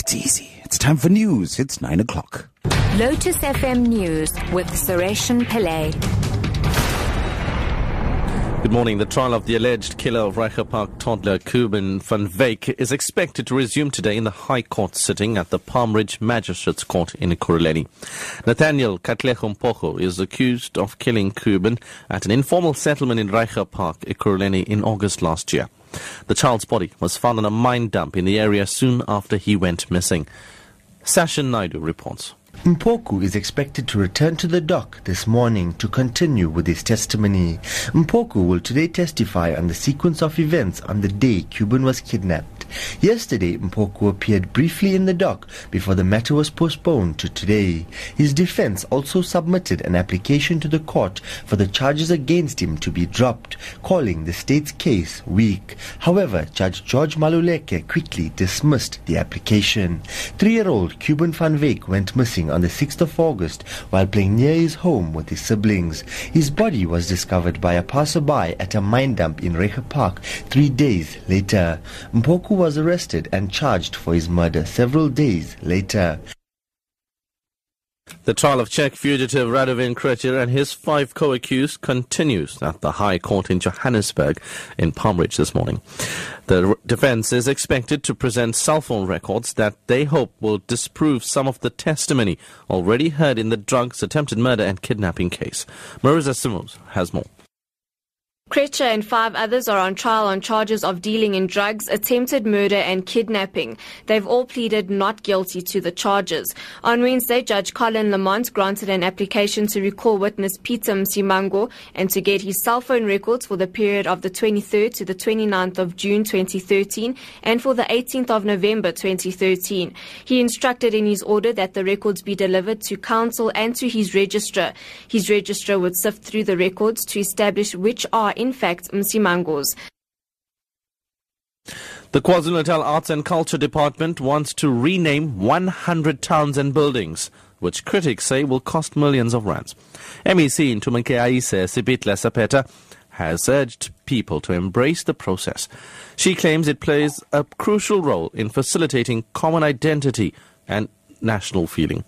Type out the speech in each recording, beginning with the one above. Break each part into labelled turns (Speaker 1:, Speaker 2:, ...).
Speaker 1: It's easy. It's time for news. It's 9 o'clock.
Speaker 2: Lotus FM News with Sareshen Pillay.
Speaker 3: Good morning. The trial of the alleged killer of Reiger Park toddler Keuben van Wyk is expected to resume today in the High Court sitting at the Palm Ridge Magistrates Court in Ekurhuleni. Nathaniel Katlehompoho is accused of killing Keuben at an informal settlement in Reiger Park, Ekurhuleni in August last year. The child's body was found in a mine dump in the area soon after he went missing. Sashin Naidu reports.
Speaker 4: Mpoku is expected to return to the dock this morning to continue with his testimony. Mpoku will today testify on the sequence of events on the day Keuben was kidnapped. Yesterday, Mpoku appeared briefly in the dock before the matter was postponed to today. His defense also submitted an application to the court for the charges against him to be dropped, calling the state's case weak. However, Judge George Maluleke quickly dismissed the application. Three-year-old Keuben van Wyk went missing on the 6th of August while playing near his home with his siblings. His body was discovered by a passerby at a mine dump in Reiger Park three days later. Mpoku was arrested and charged for his murder several days later.
Speaker 3: The trial of Czech fugitive Radovan Krejcir and his five co-accused continues at the High Court in Johannesburg in Palm Ridge this morning. The defense is expected to present cell phone records that they hope will disprove some of the testimony already heard in the drugs, attempted murder and kidnapping case. Marisa Simos has more.
Speaker 5: Krejcir and five others are on trial on charges of dealing in drugs, attempted murder, and kidnapping. They've all pleaded not guilty to the charges. On Wednesday, Judge Colin Lamont granted an application to recall witness Peter Msimango and to get his cell phone records for the period of the 23rd to the 29th of June 2013 and for the 18th of November 2013. He instructed in his order that the records be delivered to counsel and to his registrar. His registrar would sift through the records to establish which are in fact Msimango's.
Speaker 3: The KwaZulu-Natal Arts and Culture Department wants to rename 100 towns and buildings, which critics say will cost millions of rands. MEC Ntombikayise, Sibitla Sapeta, has urged people to embrace the process. She claims it plays a crucial role in facilitating common identity and national feeling.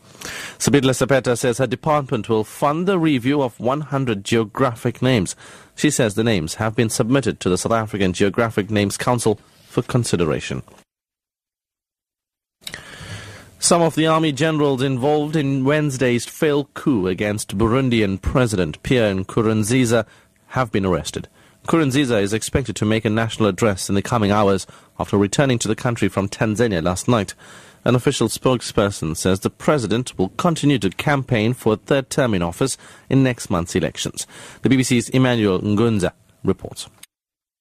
Speaker 3: Sibhidla-Saphetha says her department will fund the review of 100 geographic names. She says the names have been submitted to the South African Geographic Names Council for consideration. Some of the army generals involved in Wednesday's failed coup against Burundian President Pierre Nkurunziza have been arrested. Nkurunziza is expected to make a national address in the coming hours after returning to the country from Tanzania last night. An official spokesperson says the president will continue to campaign for a third term in office in next month's elections. The BBC's Emmanuel Igunza reports.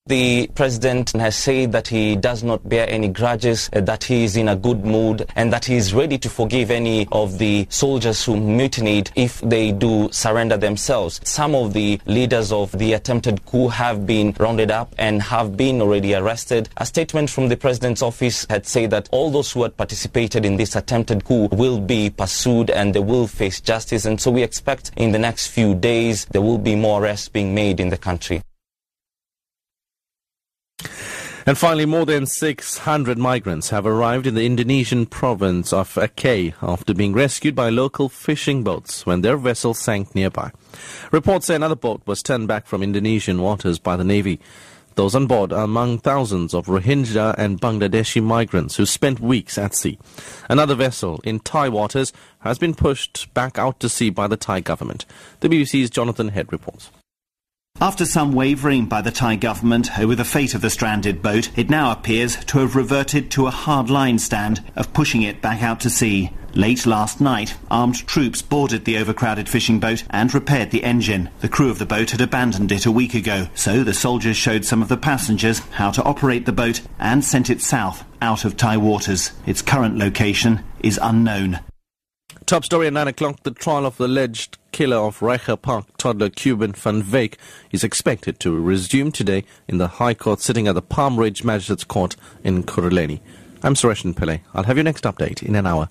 Speaker 6: The president has said that he does not bear any grudges, uh, that he is in a good mood, and that he is ready to forgive any of the soldiers who mutinied if they do surrender themselves. Some of the leaders of the attempted coup have been rounded up and have been already arrested. A statement from the president's office had said that all those who had participated in this attempted coup will be pursued and they will face justice. And so we expect in the next few days there will be more arrests being made in the country.
Speaker 3: And finally, more than 600 migrants have arrived in the Indonesian province of Aceh after being rescued by local fishing boats when their vessel sank nearby. Reports say another boat was turned back from Indonesian waters by the Navy. Those on board are among thousands of Rohingya and Bangladeshi migrants who spent weeks at sea. Another vessel in Thai waters has been pushed back out to sea by the Thai government. The BBC's Jonathan Head reports.
Speaker 7: After some wavering by the Thai government uh, over the fate of the stranded boat, it now appears to have reverted to a hard line stand of pushing it back out to sea. Late last night, armed troops boarded the overcrowded fishing boat and repaired the engine. The crew of the boat had abandoned it a week ago, so the soldiers showed some of the passengers how to operate the boat and sent it south, out of Thai waters. Its current location is unknown.
Speaker 3: Top story at 9 o'clock. The trial of the alleged killer of Reiger Park toddler Keuben van Wyk is expected to resume today in the High Court sitting at the Palm Ridge Magistrates Court in Ekurhuleni. I'm Suresh Pillay. I'll have your next update in an hour.